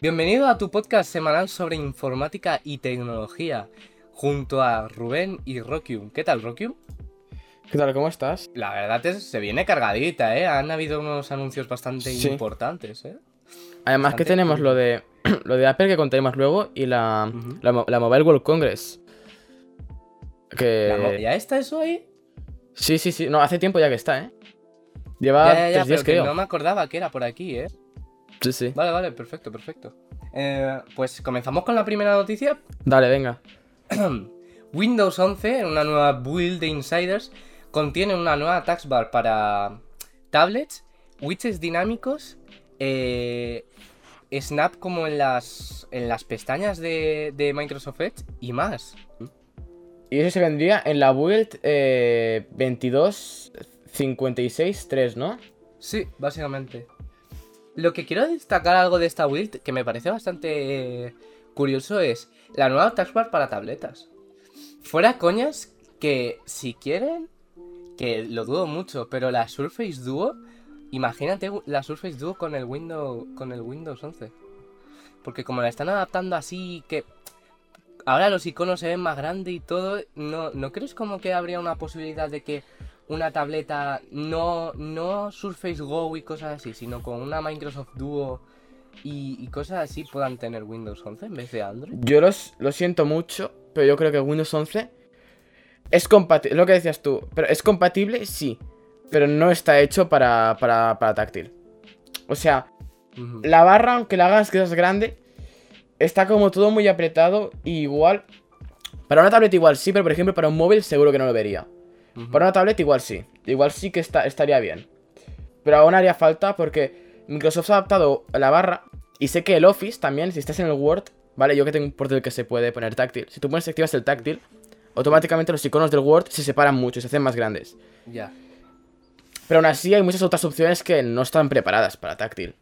Bienvenido a tu podcast semanal sobre informática y tecnología, junto a Rubén y Rockium. ¿Qué tal, Rockium? ¿Qué tal? ¿Cómo estás? La verdad es se viene cargadita, ¿eh? Han habido unos anuncios bastante Sí. importantes, ¿eh? Además que tenemos cool. lo de lo de Apple que contaremos luego y la, la, mo- la Mobile World Congress. Que... ¿Ya está eso ahí? Sí, sí, sí. No, hace tiempo ya que está, ¿eh? Lleva ya, ya, ya, tres días, pero que creo. no me acordaba que era por aquí, ¿eh? Sí, sí. Vale, vale, perfecto, perfecto. Eh, pues comenzamos con la primera noticia. Dale, venga. Windows 11, una nueva build de Insiders, contiene una nueva taskbar para tablets, widgets dinámicos, eh, Snap como en las, en las pestañas de, de Microsoft Edge y más. Y eso se vendría en la build eh, 22.56.3, ¿no? Sí, básicamente. Lo que quiero destacar algo de esta build, que me parece bastante curioso, es la nueva taskbar para tabletas. Fuera coñas, que si quieren, que lo dudo mucho, pero la Surface Duo, imagínate la Surface Duo con el Windows, con el Windows 11. Porque como la están adaptando así, que ahora los iconos se ven más grandes y todo, ¿no, ¿no crees como que habría una posibilidad de que una tableta no, no Surface Go y cosas así, sino con una Microsoft Duo y, y cosas así puedan tener Windows 11 en vez de Android? Yo los, lo siento mucho, pero yo creo que Windows 11 es compatible. Lo que decías tú, pero es compatible, sí. Pero no está hecho para, para, para táctil. O sea, la barra, aunque la hagas que es grande, está como todo muy apretado. Y igual. Para una tablet igual sí, pero por ejemplo para un móvil seguro que no lo vería. Para una tablet igual sí. Igual sí que está, estaría bien. Pero aún haría falta porque Microsoft ha adaptado la barra. Y sé que el Office también, si estás en el Word, ¿vale? Yo que tengo un portátil que se puede poner táctil. Si tú pones activas el táctil, automáticamente los iconos del Word se separan mucho y se hacen más grandes. Ya. Pero aún así hay muchas otras opciones que no están preparadas para táctil.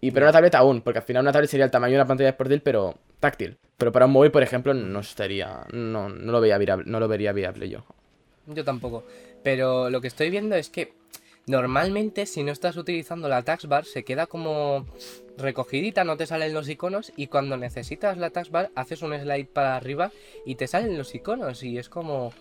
Y para una tablet aún, porque al final una tablet sería el tamaño de una pantalla de portátil, pero táctil. Pero para un móvil, por ejemplo, no estaría. No, no lo veía viable, no lo vería viable yo. Yo tampoco. Pero lo que estoy viendo es que normalmente si no estás utilizando la taskbar se queda como recogidita, no te salen los iconos y cuando necesitas la taskbar haces un slide para arriba y te salen los iconos y es como...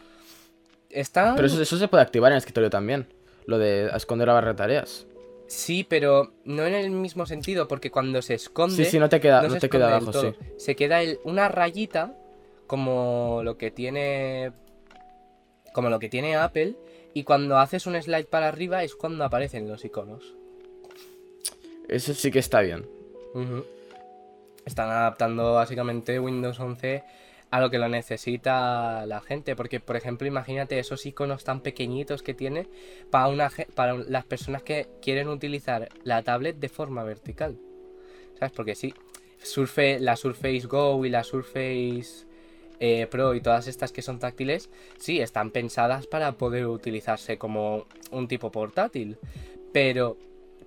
Está... Pero eso, eso se puede activar en el escritorio también. Lo de esconder la barra de tareas. Sí, pero no en el mismo sentido porque cuando se esconde... Sí, sí, no te queda, no te queda abajo, sí. Se queda el- una rayita como lo que tiene como lo que tiene Apple y cuando haces un slide para arriba es cuando aparecen los iconos. Eso sí que está bien. Están adaptando básicamente Windows 11 a lo que lo necesita la gente, porque por ejemplo, imagínate esos iconos tan pequeñitos que tiene para una para las personas que quieren utilizar la tablet de forma vertical. ¿Sabes? Porque sí, Surfe, la Surface Go y la Surface eh, Pro y todas estas que son táctiles, sí, están pensadas para poder utilizarse como un tipo portátil. Pero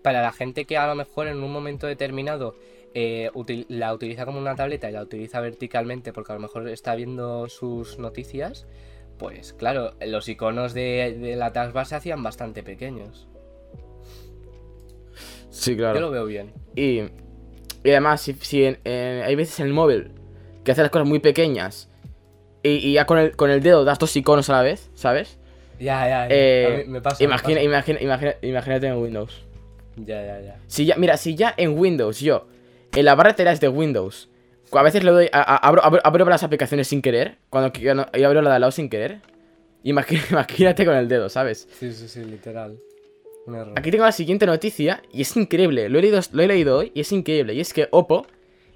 para la gente que a lo mejor en un momento determinado eh, util- la utiliza como una tableta y la utiliza verticalmente porque a lo mejor está viendo sus noticias, pues claro, los iconos de, de la taskbar se hacían bastante pequeños. Sí, Yo lo claro. veo bien. Y, y además, si, si en- en- hay veces en el móvil que hace las cosas muy pequeñas y, y ya con el, con el dedo das dos iconos a la vez, ¿sabes? Ya, ya, ya. Eh, me pasa. imagina, imagina, imagina- imagínate en Windows. Ya, ya, ya. Si ya, mira, si ya en Windows yo, en la barra de tareas de Windows, a veces le doy, a- a- abro, abro, abro las aplicaciones sin querer, cuando yo abro la de al lado sin querer, imagínate con el dedo, ¿sabes? Sí, sí, sí, literal. Un error. Aquí tengo la siguiente noticia y es increíble, lo he leído, lo he leído hoy y es increíble, y es que Oppo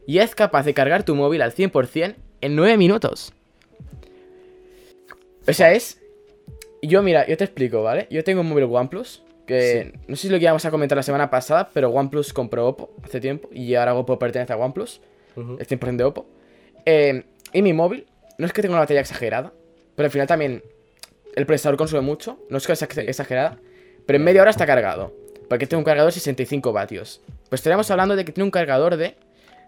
ya es capaz de cargar tu móvil al 100% en 9 minutos. O sea, es... Yo, mira, yo te explico, ¿vale? Yo tengo un móvil OnePlus, que no sé si lo que íbamos a comentar la semana pasada, pero OnePlus compró Oppo hace tiempo y ahora Oppo pertenece a OnePlus, Ujú. es 100% de Oppo. Eh, y mi móvil, no es que tenga una batería exagerada, pero al final también el procesador consume mucho, no es que sea ex- exagerada, pero en media hora está cargado, porque tiene un cargador de 65 vatios. Pues estaríamos hablando de que tiene un cargador de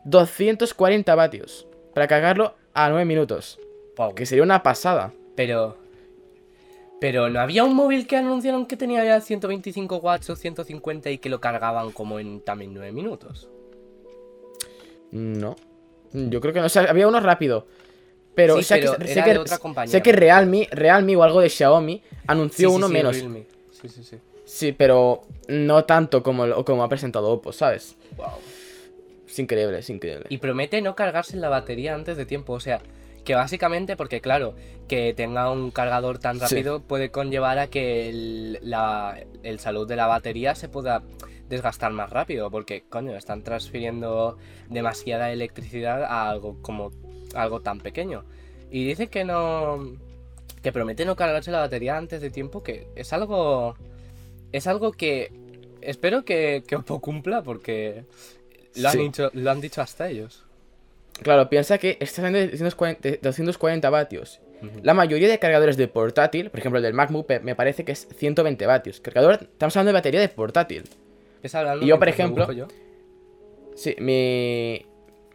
240 vatios para cargarlo a 9 minutos, que sería una pasada. Pero. Pero no había un móvil que anunciaron que tenía ya 125 watts o 150 y que lo cargaban como en también 9 minutos. No. Yo creo que no. O sea, había uno rápido. Pero, Sí, o sea, pero que, era sé, que, otra compañía. sé que Realme, Realme o algo de Xiaomi anunció Sí, uno sí, menos. Realme. Sí, sí, sí. Sí, pero no tanto como, como ha presentado Oppo, ¿sabes? Wow. Es increíble, es increíble. Y promete no cargarse la batería antes de tiempo. O sea, que básicamente, porque claro, que tenga un cargador tan Sí. rápido puede conllevar a que el, la, el salud de la batería se pueda desgastar más rápido. Porque, coño, están transfiriendo demasiada electricidad a algo como algo tan pequeño. Y dice que no. Que promete no cargarse la batería antes de tiempo, que es algo. Es algo que. Espero que, que Oppo cumpla porque. Lo han, Sí. dicho, lo han dicho hasta ellos. Claro, piensa que está saliendo de 240, de 240 vatios. La mayoría de cargadores de portátil, por ejemplo el del MacBook, me- parece que es 120 vatios. Cargador, estamos hablando de batería de portátil. ¿Estás hablando Y yo, por ejemplo, yo? Sí, mi,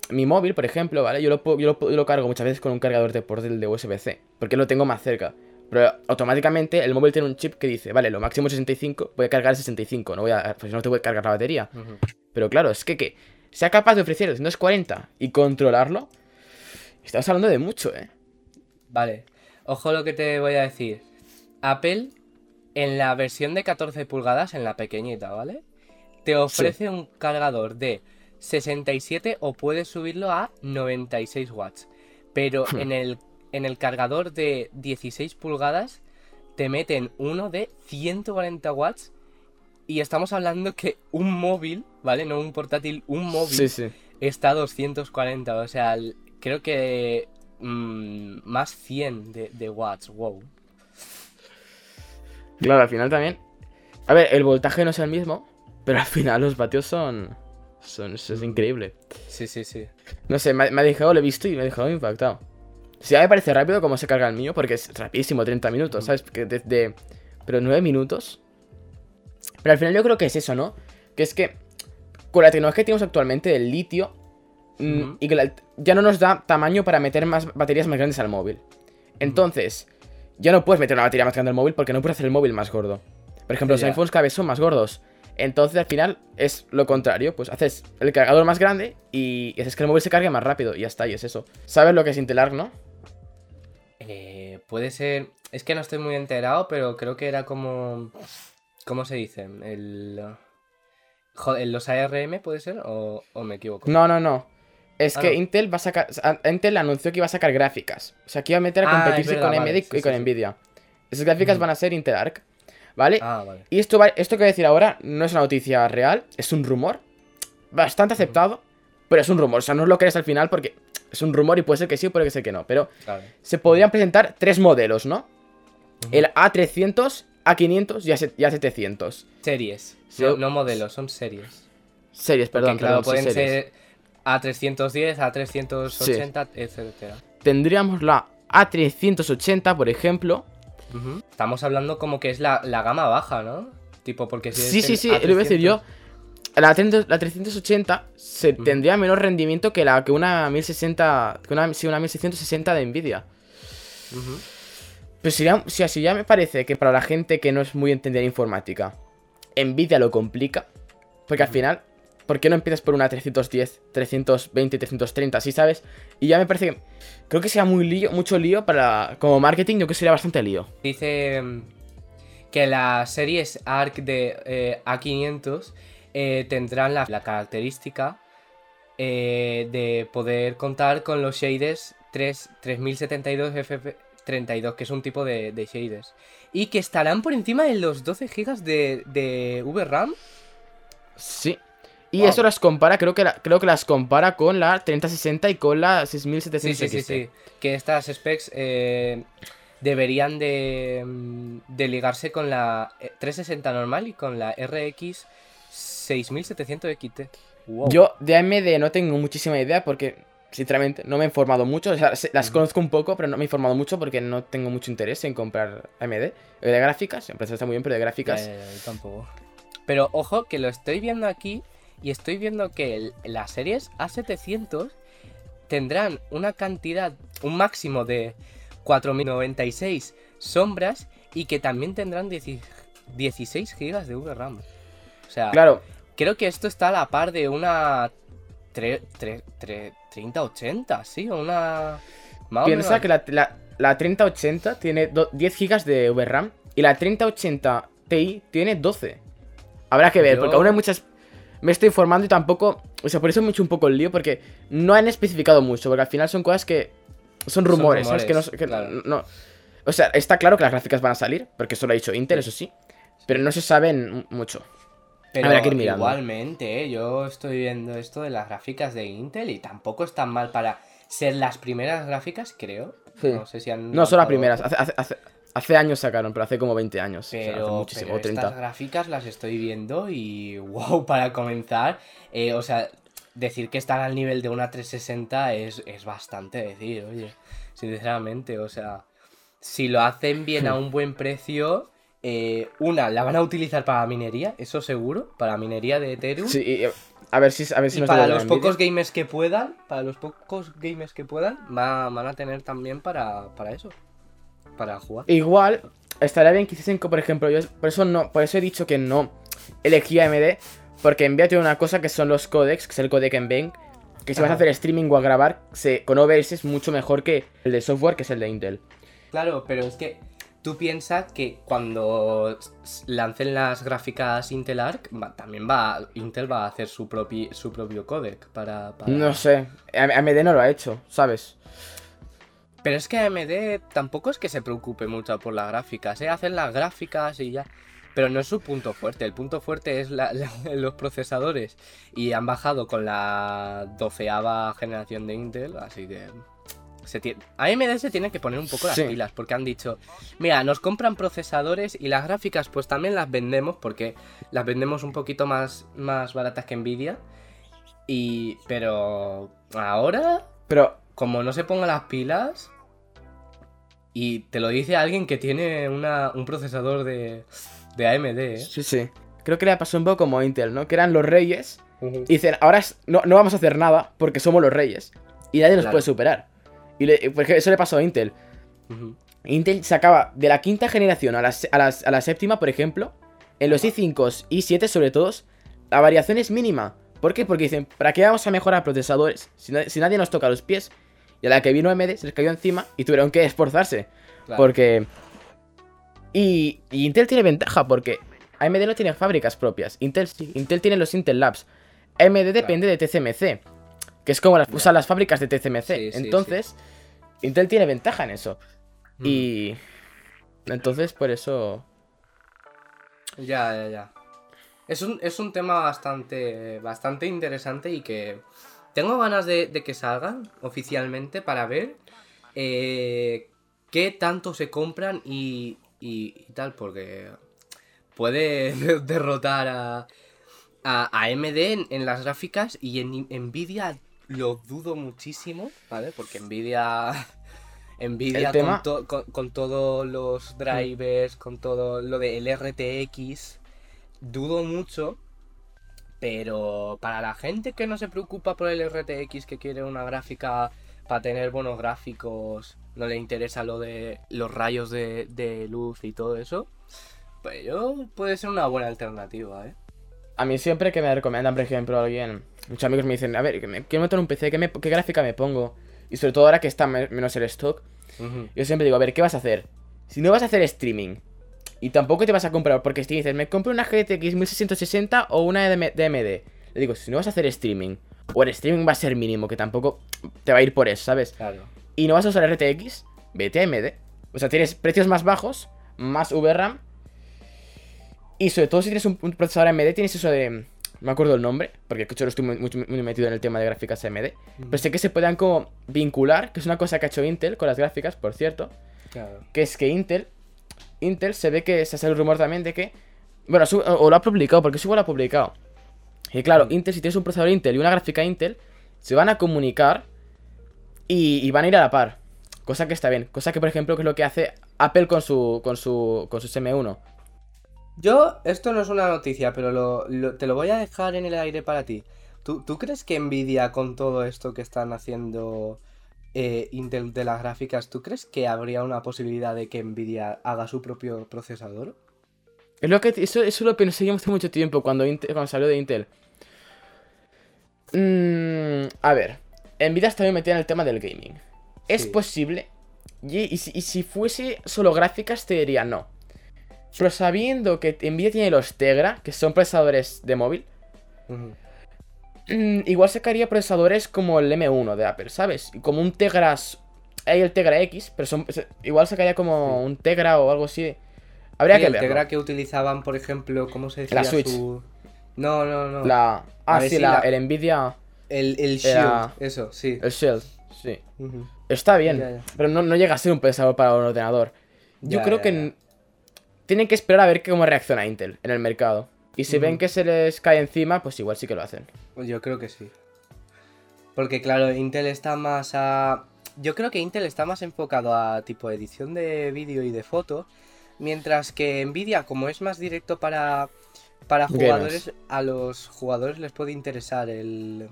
mi móvil, por ejemplo, ¿vale? Yo lo, yo, lo, yo lo cargo muchas veces con un cargador de portátil de USB-C, porque lo tengo más cerca. Pero automáticamente el móvil tiene un chip que dice, vale, lo máximo es 65, voy a cargar 65, no voy a, pues no te voy a cargar la batería. Pero claro, es que que sea capaz de ofrecer 240 y controlarlo, estamos hablando de mucho, ¿eh? Vale, ojo lo que te voy a decir. Apple, en la versión de 14 pulgadas, en la pequeñita, ¿vale? Te ofrece un cargador de 67 o puedes subirlo a 96 watts. Pero Hmm. en el, en el cargador de 16 pulgadas te meten uno de 140 watts. Y estamos hablando que un móvil, ¿vale? No un portátil, un móvil Sí, sí. está a 240. O sea, el- creo que mm, más 100 de, de watts. Wow. Claro, al final también. A ver, el voltaje no es el mismo, pero al final los vatios son. son es increíble. Sí, sí, sí. No sé, me, ha- me ha dejado, lo he visto y me ha dejado impactado. Sí, ya me parece rápido como se carga el mío, porque es rapidísimo, 30 minutos, ¿sabes? Que desde... Pero 9 minutos. Pero al final yo creo que es eso, ¿no? Que es que con la tecnología que tenemos actualmente del litio, mm, y la- ya no nos da tamaño para meter más baterías más grandes al móvil. Entonces, ya no puedes meter una batería más grande al móvil porque no puedes hacer el móvil más gordo. Por ejemplo, los iPhones cada vez son más gordos. Entonces, al final, es lo contrario. Pues haces el cargador más grande y haces que el móvil se cargue más rápido. Y ya está, y es eso. ¿Sabes lo que es Intelarc, no? Eh, puede ser. Es que no estoy muy enterado, pero creo que era como. ¿Cómo se dice? El. Joder, ¿los ARM puede ser? ¿O, o me equivoco? No, no, no. Es Ah, que no. Intel va a sacar. Intel anunció que iba a sacar gráficas. O sea, que iba a meter a Ah, competirse verdad, con AMD y, sí, y con sí, sí. Nvidia. Esas gráficas van a ser Intelarc. ¿Vale? Ah, vale. Y esto, va, esto que voy a decir ahora no es una noticia real, es un rumor. Bastante aceptado, pero es un rumor. O sea, no lo crees al final porque es un rumor y puede ser que sí o puede ser que no. Pero se podrían presentar tres modelos, ¿no? El A300, A500 y A7- y A700. Series. Sí, No, no modelos, son series. Series, Porque, perdón, claro, perdón, sí, pueden ser A310, A380, etcétera. Tendríamos la A380, por ejemplo. Ujú. Estamos hablando como que es la, la gama baja, ¿no? Tipo, porque si Sí, sí, sí, lo iba a decir yo. A300, La, 300 la 380 se Ujú. tendría menor rendimiento que la que una 1060, que una, sí, una 1660 de Nvidia. ujú. Pero si ya, si ya me parece que para la gente que no es muy entendida en informática, Nvidia lo complica. Porque al final, ¿por qué no empiezas por una 310, 320, 330? Así sabes. Y ya me parece que. Creo que sea muy lío, mucho lío para. Como marketing, yo creo que sería bastante lío. Dice mm, que las series ARC de eh, A500 eh, tendrán la, la característica eh, de poder contar con los shaders 3, 3072 FP32, que es un tipo de, de shaders. Y que estarán por encima de los 12 GB de, de VRAM. Sí. Y Wow. eso las compara, creo que, la- creo que las compara con la 3060 y con la Sí, 6700 sí, sí, XT. sí. Que estas specs eh, deberían de, mm, de ligarse con la eh, 360 normal y con la RX 6700 XT. Wow. Yo de AMD no tengo muchísima idea porque, sinceramente, no me he informado mucho. O sea, se- las conozco un poco, pero no me he informado mucho porque no tengo mucho interés en comprar AMD. Eh, De gráficas, siempre está muy bien, pero de gráficas. ya, ya, yo tampoco. Pero ojo que lo estoy viendo aquí y estoy viendo que el- las series A700 tendrán una cantidad, un máximo de 4096 sombras y que también tendrán 10 16 GB de VRAM. O sea, Claro, creo que esto está a la par de una tre- tre- tre- 3080, sí, una... más o Piensa menos- que la, la, la 3080 tiene do- 10 GB de VRAM y la 3080 Ti tiene 12. Habrá que ver, Yo- porque aún hay muchas... Me estoy informando y tampoco... O sea, por eso me he hecho un poco el lío, porque no han especificado mucho, porque al final son cosas que... Son rumores, ¿sabes? Que no, rumores, que claro. no- O sea, está claro que las gráficas van a salir, porque eso lo ha dicho Intel, eso sí. Pero no se saben mucho. Pero Habrá que ir mirando. igualmente, ¿eh? yo estoy viendo esto de las gráficas de Intel y tampoco es tan mal para ser las primeras gráficas, creo. Sí. No sé si han... No son las primeras, hace, hace, hace, hace años sacaron, pero hace como 20 años. o sea, hace Pero, muchísimo, pero o 30. estas gráficas las estoy viendo y wow, para comenzar, eh, o sea, decir que están al nivel de una 360 es, es bastante decir, oye, sinceramente, o sea, si lo hacen bien a un buen precio, eh, una, la van a utilizar para minería, eso seguro, para minería de Ethereum. Sí, a ver si, a ver si Y nos para los pocos gamers que puedan, para los pocos gamers que puedan, va- van a tener también para, para eso, para jugar. Igual, estaría bien que hiciesen, por ejemplo, yo por eso no, por eso he dicho que no elegí AMD, porque Nvidia tiene una cosa que son los codecs, que es el codec Nvenc, que si vas a hacer streaming o a grabar, se, con OBS es mucho mejor que el de software, que es el de Intel. Claro, pero es que tú piensas que cuando lancen las gráficas Intel Arc, va- también va Intel va a hacer su, propi, su propio codec para, para- No sé, AMD no lo ha hecho, ¿sabes? Pero es que AMD tampoco es que se preocupe mucho por las gráficas, ¿eh? Hacen las gráficas y ya. Pero no es su punto fuerte, el punto fuerte es la- la- los procesadores. Y han bajado con la doceava generación de Intel, así que... Se AMD se tiene que poner un poco las Sí. pilas, porque han dicho, mira, nos compran procesadores y las gráficas pues también las vendemos, porque las vendemos un poquito más, más baratas que Nvidia. Y... Pero... Ahora Pero, como no se ponga las pilas y te lo dice alguien que tiene una- un procesador de, de AMD, ¿eh? sí, sí. Creo que le pasó un poco como a Intel, ¿no? Que eran los reyes y dicen, ahora es- no, no vamos a hacer nada porque somos los reyes. Y nadie nos Claro. puede superar. Y le- porque eso le pasó a Intel. Ujú. Intel sacaba de la quinta generación a la, a las- a la séptima, por ejemplo, en los i5 y i7 sobre todo, la variación es mínima. ¿Por qué? Porque dicen, ¿para qué vamos a mejorar procesadores si, na- si nadie nos toca los pies? Y a la que vino AMD se les cayó encima y tuvieron que esforzarse. Claro. Porque... Y, y Intel tiene ventaja porque AMD no tiene fábricas propias. Intel sí. Intel tiene los Intel Labs. AMD depende de TCMC. Que es como las, usan las fábricas de TCMC. Sí, sí, Entonces, Intel tiene ventaja en eso. Mm. Y. Entonces, por eso. Ya, ya, ya. Es un, es un tema bastante, bastante interesante y que tengo ganas de, de que salgan oficialmente para ver eh, qué tanto se compran y, y- y tal, porque puede derrotar a, a, a AMD en, en las gráficas y en Nvidia lo dudo muchísimo, ¿vale? Porque Nvidia... Nvidia con, to- con, con todos los drivers, con todo lo del RTX, dudo mucho, pero para la gente que no se preocupa por el RTX, que quiere una gráfica para tener buenos gráficos, no le interesa lo de los rayos de, de luz y todo eso, pues yo puede ser una buena alternativa, ¿eh? A mí siempre que me recomiendan, por ejemplo, alguien. Muchos amigos me dicen, a ver, quiero montar un PC, ¿qué, me- qué gráfica me pongo? Y sobre todo ahora que está me- menos el stock. Yo siempre digo, a ver, ¿qué vas a hacer? Si no vas a hacer streaming y tampoco te vas a comprar, porque si dices, me compro una GTX 1660 o una de M- de AMD. Le digo, si no vas a hacer streaming, o el streaming va a ser mínimo, que tampoco te va a ir por eso, ¿sabes? Claro. Y no vas a usar RTX, vete a AMD. O sea, tienes precios más bajos, más VRAM. Y sobre todo si tienes un, un procesador AMD, tienes eso de... No me acuerdo el nombre, porque yo no estoy muy, muy- muy metido en el tema de gráficas AMD. Pero sé que se puedan como vincular, que es una cosa que ha hecho Intel con las gráficas, por cierto. Claro. Que es que Intel, Intel se ve que se hace el rumor también de que, bueno, su- o, o lo ha publicado, porque igual lo ha publicado. Y claro, Mm. Intel, si tienes un procesador Intel y una gráfica Intel, se van a comunicar y, y van a ir a la par. Cosa que está bien. Cosa que, por ejemplo, que es lo que hace Apple con su, con su, con su M1. Yo, esto no es una noticia, pero lo- lo- te lo voy a dejar en el aire para ti. ¿Tú, tú crees que Nvidia con todo esto que están haciendo eh, Intel de las gráficas, ¿tú crees que habría una posibilidad de que Nvidia haga su propio procesador? Es lo que, eso, eso lo pensé yo hace mucho tiempo cuando, Intel- cuando de Intel. Mm, A ver, Nvidia está muy metida en el tema del gaming. Es posible. Y, y si, y si fuese solo gráficas, te diría no. Pero sabiendo que Nvidia tiene los Tegra, que son procesadores de móvil, mm, igual sacaría procesadores como el M1 de Apple, ¿sabes? Como un Tegra. Hay el Tegra X, pero son, igual sacaría como un Tegra o algo así. Habría Sí, que el verlo. Tegra que utilizaban, por ejemplo, ¿cómo se decía? La Switch. su- No, no, no. La. Ah, sí, si la, la- el Nvidia. El, el Shield, eso, sí. El Shield, sí. Está bien, Ya, ya. pero no, no llega a ser un procesador para un ordenador. Yo Ya, creo que tienen que esperar a ver cómo reacciona Intel en el mercado. Y si ven Ujú. que se les cae encima, pues igual sí que lo hacen. Yo creo que sí. Porque claro, Intel está más a... Yo creo que Intel está más enfocado a tipo edición de vídeo y de fotos. Mientras que Nvidia, como es más directo para, para jugadores, a los jugadores les puede interesar el...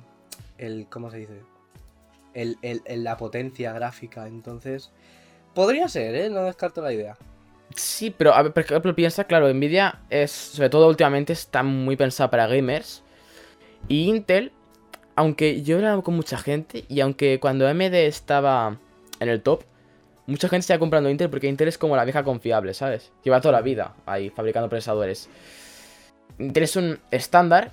el ¿Cómo se dice? El, el- el- la potencia gráfica. Entonces... Podría ser, ¿eh? No descarto la idea. Sí, pero a ver, por ejemplo, piensa, claro, Nvidia es, sobre todo últimamente, está muy pensada para gamers. Y Intel, aunque yo he hablado con mucha gente, y aunque cuando AMD estaba en el top, mucha gente está comprando Intel porque Intel es como la vieja confiable, ¿sabes? Lleva toda la vida ahí fabricando procesadores. Intel es un estándar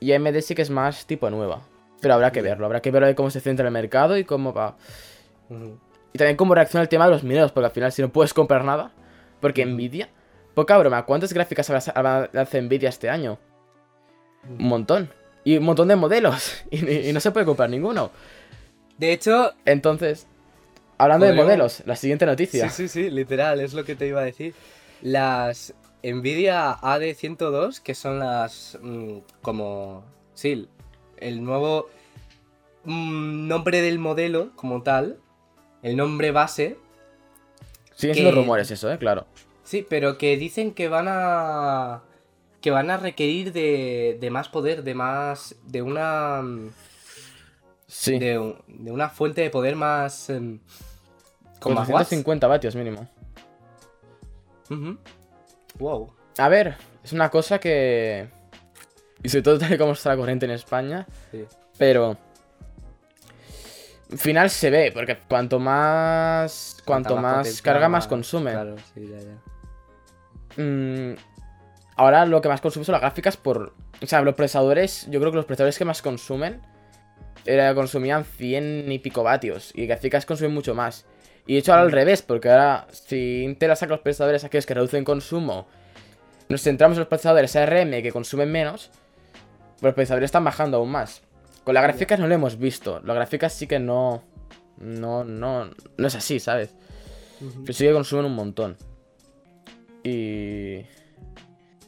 y AMD sí que es más tipo nueva. Pero habrá que verlo, habrá que ver ver cómo se centra el mercado y cómo va. Y también cómo reacciona el tema de los mineros, porque al final si no puedes comprar nada, porque Nvidia, poca broma, ¿cuántas gráficas habrá- hace Nvidia este año? Un montón. Y un montón de modelos. Y, y no se puede comprar ninguno. De hecho, Entonces, hablando de modelos, la siguiente noticia. Sí, sí, sí, literal, es lo que te iba a decir. Las Nvidia AD102, que son las mm, como... Sí, el nuevo mm, nombre del modelo como tal, el nombre base, Siguen siendo que- rumores eso, ¿eh? Claro. sí, pero que dicen que van a... que van a requerir de, de más poder, de más... de una... mm, Sí. de, de una fuente de poder más... em, con más watts. 450 vatios mínimo. Wow. A ver, es una cosa que... Y sobre todo tal y como está la corriente en España, Sí. Pero. Al final se ve, porque cuanto más. Cuanto más carga, más consume. Claro, sí, ya, ya. Mm, ahora lo que más consume son las gráficas por. O sea, los procesadores. Yo creo que los procesadores que más consumen. Era, consumían 100 y pico vatios. Y gráficas consumen mucho más. Y de hecho ahora al revés, porque ahora si Intel saca los procesadores aquellos que reducen consumo, nos centramos en los procesadores ARM que consumen menos, pues los procesadores están bajando aún más. Con las gráficas no lo hemos visto. Las gráficas sí que no. No, no. No es así, ¿sabes? Ujú. Pero sí que consumen un montón. Y.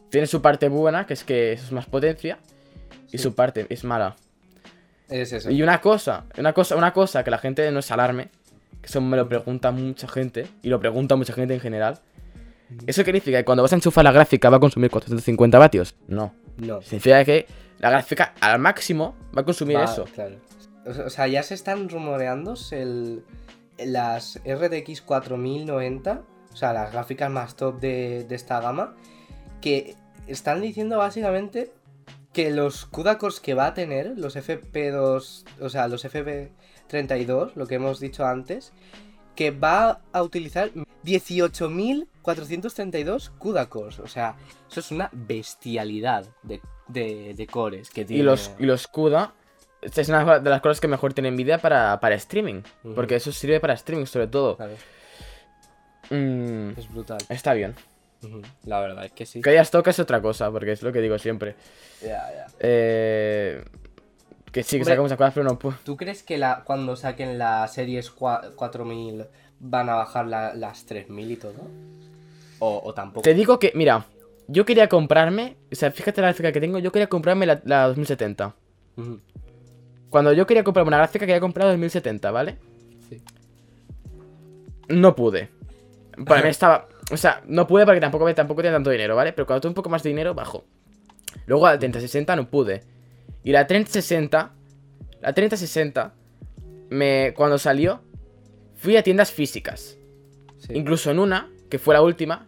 Tiene su parte buena, que es que eso es más potencia. Y su parte es mala. Es eso. Y una cosa, una cosa, una cosa que la gente no se alarme, que eso me lo pregunta mucha gente, y lo pregunta mucha gente en general. ¿Eso qué significa? ¿Que cuando vas a enchufar la gráfica va a consumir 450 vatios? No. No. Significa que la gráfica al máximo va a consumir Va, eso. Claro. O sea- ya se están rumoreando el, las RTX 4090, o sea, las gráficas más top de, de esta gama, que están diciendo básicamente que los CUDA cores que va a tener, los FP2, o sea, los FP32, lo que hemos dicho antes, que va a utilizar 18.432 CUDA cores. O sea, eso es una bestialidad de, de, de cores que tiene. Y los, y los CUDA, esta es una de las cosas que mejor tiene Nvidia para, para streaming. Porque eso sirve para streaming sobre todo. Claro, Mm, es brutal. está bien. La verdad es que sí. Que hayas toca es otra cosa, porque es lo que digo siempre. Ya, ya. Eh, que sí, que Hombre. saca muchas cosas, pero no puedo. ¿Tú crees que la, cuando saquen las series cua- 4000 van a bajar la- las 3000 y todo? O, o tampoco. Te digo que, mira, yo quería comprarme, o sea, fíjate la gráfica que tengo, yo quería comprarme la, la 2070. Ujú, Cuando yo quería comprarme una gráfica, quería comprar la 2070, ¿vale? Sí. No pude. Para mí estaba. O sea, no pude porque tampoco, tampoco tenía tanto dinero, ¿vale? Pero cuando tuve un poco más de dinero, bajo. Luego la 3060 no pude. Y la 3060. La 3060. Me, cuando salió, fui a tiendas físicas. sí. Incluso en una, que fue la última,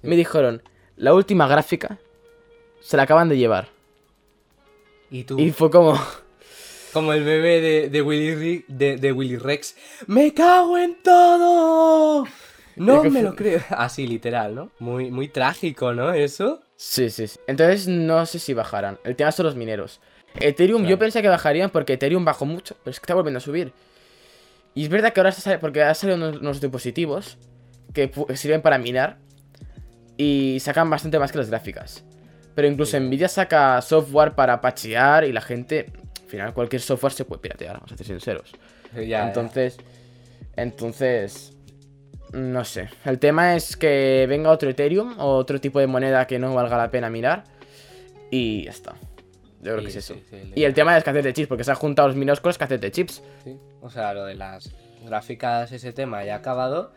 Sí. me dijeron: La última gráfica se la acaban de llevar. Y tú. Y fue como. Como el bebé de, de, Willy, de, de Willy Rex. ¡Me cago en todo! No me lo creo. Así, literal, ¿no? Muy, muy trágico, ¿no? Eso. Sí, sí, sí. Entonces no sé si bajarán. El tema son los mineros. Ethereum, yo pensé que bajarían porque Ethereum bajó mucho, pero es que está volviendo a subir. Y es verdad que ahora está porque han salido unos, dispositivos que sirven para minar y sacan bastante más que las gráficas. Pero incluso Nvidia saca software para patchear y la gente, al final cualquier software se puede piratear, vamos a ser sinceros. entonces, entonces, no sé. El tema es que venga otro Ethereum o otro tipo de moneda que no valga la pena mirar y ya está. Yo creo que es eso. y el tema de escasez de chips, porque se han juntado los minos con de chips. O sea, lo de las gráficas, ese tema ya ha acabado.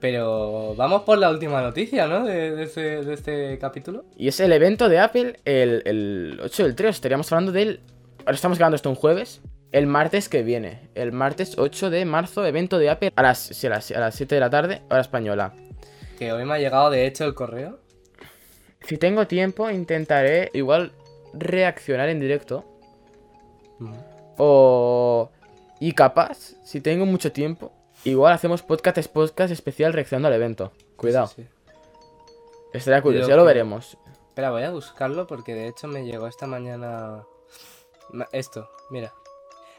Pero vamos por la última noticia, ¿no? De, este, capítulo. Y es el evento de Apple el, el 8 del 3. Estaríamos hablando del. Ahora estamos grabando esto un jueves. El martes que viene. El martes 8 de marzo, evento de Apple a las, a las, a las 7 de la tarde, hora española. Que hoy me ha llegado, de hecho, el correo. Si tengo tiempo, intentaré. Igual reaccionar en directo. O... Y capaz, si tengo mucho tiempo, igual hacemos podcast, podcast especial reaccionando al evento. Cuidado. Sí, Estaría curioso, ya lo veremos. Espera, voy a buscarlo porque de hecho me llegó esta mañana... Esto, mira.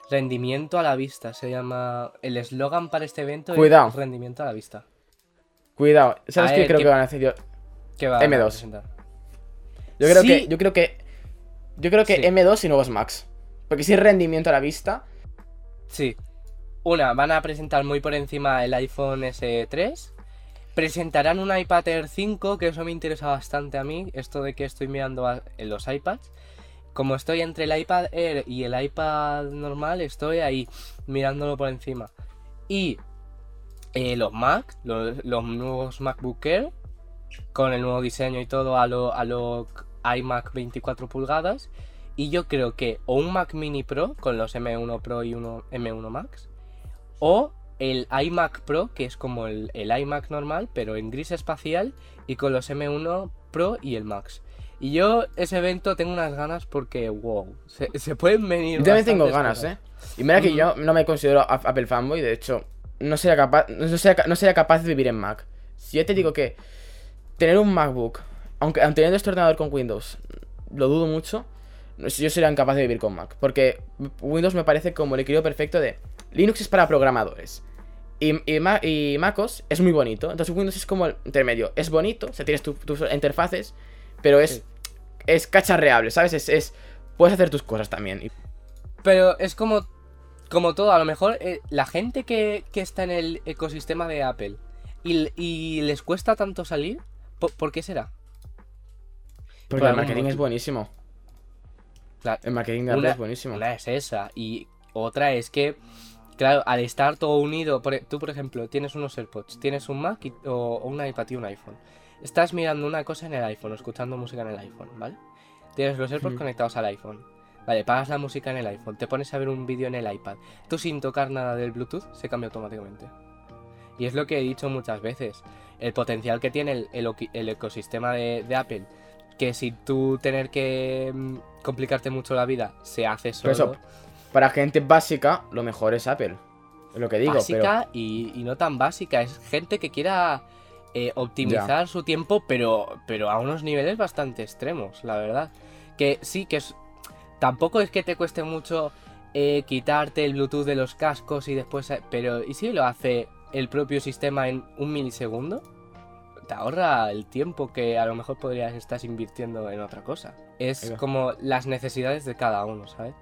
Rendimiento a la vista, se llama... El eslogan para este evento Cuidado. es rendimiento a la vista. Cuidado, ¿sabes qué creo que van a hacer yo? ¿Qué va M2. yo creo que, yo creo que yo creo que M2 y nuevos Max. Porque si es rendimiento a la vista. Sí. Una, van a presentar muy por encima el iPhone S3. Presentarán un iPad Air 5, que eso me interesa bastante a mí. Esto de que estoy mirando en los iPads. Como estoy entre el iPad Air y el iPad normal, estoy ahí mirándolo por encima. Y eh, los Mac, los, nuevos MacBook Air, con el nuevo diseño y todo a lo, a lo iMac 24 pulgadas. Y yo creo que o un Mac Mini Pro con los M1 Pro y uno M1 Max. O el iMac Pro, que es como el, iMac normal, pero en gris espacial y con los M1 Pro y el Max. Y yo ese evento tengo unas ganas porque, wow, se, pueden venir. Yo también tengo ganas, ¿eh? Y mira que yo no me considero Apple fanboy, de hecho, no sería capaz, no no sería capaz de vivir en Mac. Si yo te digo que tener un MacBook aunque teniendo este ordenador con Windows, lo dudo mucho. Yo sería incapaz de vivir con Mac. Porque Windows me parece como el equilibrio perfecto de Linux es para programadores. Y, y, MacOS es muy bonito. Entonces Windows es como el intermedio. Es bonito, o sea, tienes tus interfaces, pero es, es cacharreable, ¿sabes? Es, es, puedes hacer tus cosas también. Pero es como, como todo, a lo mejor eh, la gente que, está en el ecosistema de Apple y, les cuesta tanto salir, ¿por qué será? Porque el marketing es buenísimo. el marketing de Apple es buenísimo. Una es esa. Y otra es que, claro, al estar todo unido, e, tú por ejemplo tienes unos AirPods, tienes un Mac o, un iPad y un iPhone. Estás mirando una cosa en el iPhone, escuchando música en el iPhone, ¿vale? Tienes los AirPods conectados al iPhone. Vale, pagas la música en el iPhone, te pones a ver un vídeo en el iPad. Tú sin tocar nada del Bluetooth, se cambia automáticamente. Y es lo que he dicho muchas veces. El potencial que tiene el, ecosistema de, de Apple que si tú tener que mm, complicarte mucho la vida se hace solo. Eso, para gente básica, lo mejor es Apple. Es lo que digo. Básica y, no tan básica. Es gente que quiera eh, optimizar su tiempo, pero, pero a unos niveles bastante extremos, la verdad. Que sí, que es. Tampoco es que te cueste mucho eh, quitarte el Bluetooth de los cascos y después. Eh, pero, ¿y si lo hace el propio sistema en un milisegundo? Te ahorra el tiempo que a lo mejor podrías estar invirtiendo en otra cosa. Es como las necesidades de cada uno, ¿sabes?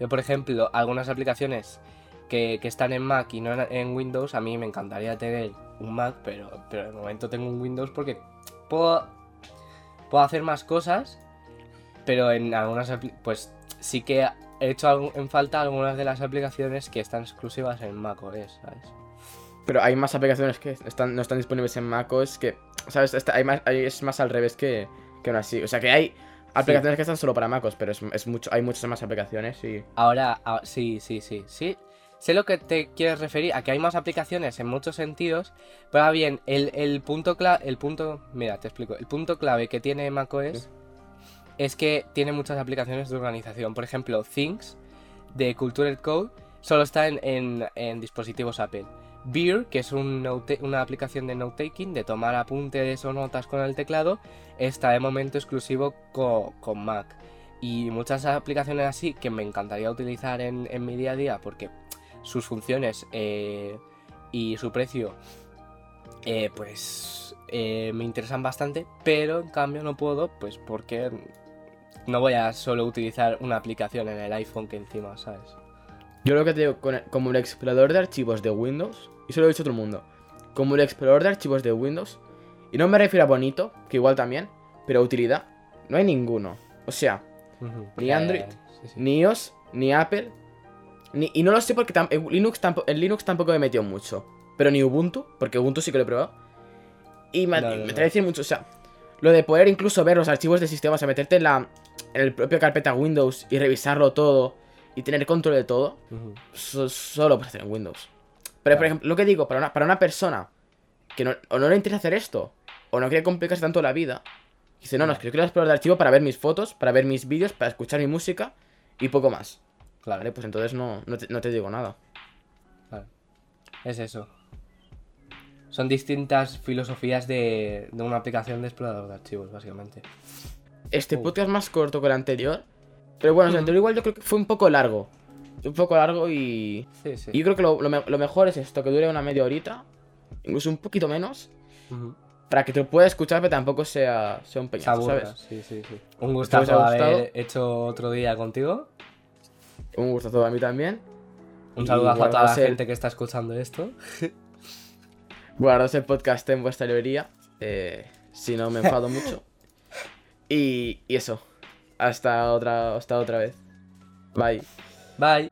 Yo, por ejemplo, algunas aplicaciones que, están en Mac y no en Windows, a mí me encantaría tener un Mac, pero, pero de momento tengo un Windows porque puedo, puedo hacer más cosas, pero en algunas, pues sí que he hecho en falta algunas de las aplicaciones que están exclusivas en Mac OS, ¿sabes? Pero hay más aplicaciones que están, no están disponibles en macOS que, ¿sabes? hay más, es más al revés que, que aún así. O sea que hay aplicaciones que están solo para macOS, pero es, mucho, hay muchas más aplicaciones y... Ahora, ah, sí, sí, sí, sí. Sé lo que te quieres referir, a que hay más aplicaciones en muchos sentidos, pero bien, el, punto clave, el punto, mira, te explico, el punto clave que tiene macOS es que tiene muchas aplicaciones de organización. Por ejemplo, Things de Cultural Code solo está en, en- en dispositivos Apple. Beer, que es una aplicación de note-taking, de tomar apuntes o notas con el teclado, está de momento exclusivo co- con Mac. Y muchas aplicaciones así que me encantaría utilizar en, mi día a día porque sus funciones eh, y su precio eh, pues eh, me interesan bastante, pero en cambio no puedo pues porque no voy a solo utilizar una aplicación en el iPhone que encima, ¿sabes? Yo lo que te como el explorador de archivos de Windows, y eso lo he dicho a todo el mundo, como el explorador de archivos de Windows, y no me refiero a bonito, que igual también, pero a utilidad, no hay ninguno. O sea, Ni Android, sí, sí. ni iOS, ni Apple, ni, y no lo sé porque tam- en Linux, tampo- en Linux tampoco me he metido mucho, pero ni Ubuntu, porque Ubuntu sí que lo he probado. Y me, No, no, me no. trae decir mucho, o sea, lo de poder incluso ver los archivos de sistema, o sea, meterte en la en el propio carpeta Windows y revisarlo todo y tener control de todo, so- solo puedes hacer en Windows. Pero, por ejemplo, lo que digo, para una, para una persona que no, o no le interesa hacer esto, o no quiere complicarse tanto la vida, dice, no, no, es que yo quiero explorar de archivo para ver mis fotos, para ver mis vídeos, para escuchar mi música y poco más. Claro, Vale, pues entonces no, no, te, no te digo nada. claro. Es eso. Son distintas filosofías de, de una aplicación de explorador de archivos, básicamente. Este Uh. podcast más corto que el anterior, pero bueno, el Mm. anterior igual yo creo que fue un poco largo. Un poco largo y... Sí, sí. y yo creo que lo, lo me- lo mejor es esto, que dure una media horita, incluso un poquito menos, para que te lo puedas escuchar, pero tampoco sea, sea un peñazo, ¿sabes? sí, sí, sí. Un gustazo ha haber hecho otro día contigo. Un gustazo a mí también. Un Y saludazo a toda la el- gente que está escuchando esto. Guardaos el podcast en vuestra librería. eh, si no me enfado mucho. Y, y eso. Hasta otra, hasta otra vez. Bye. Bye.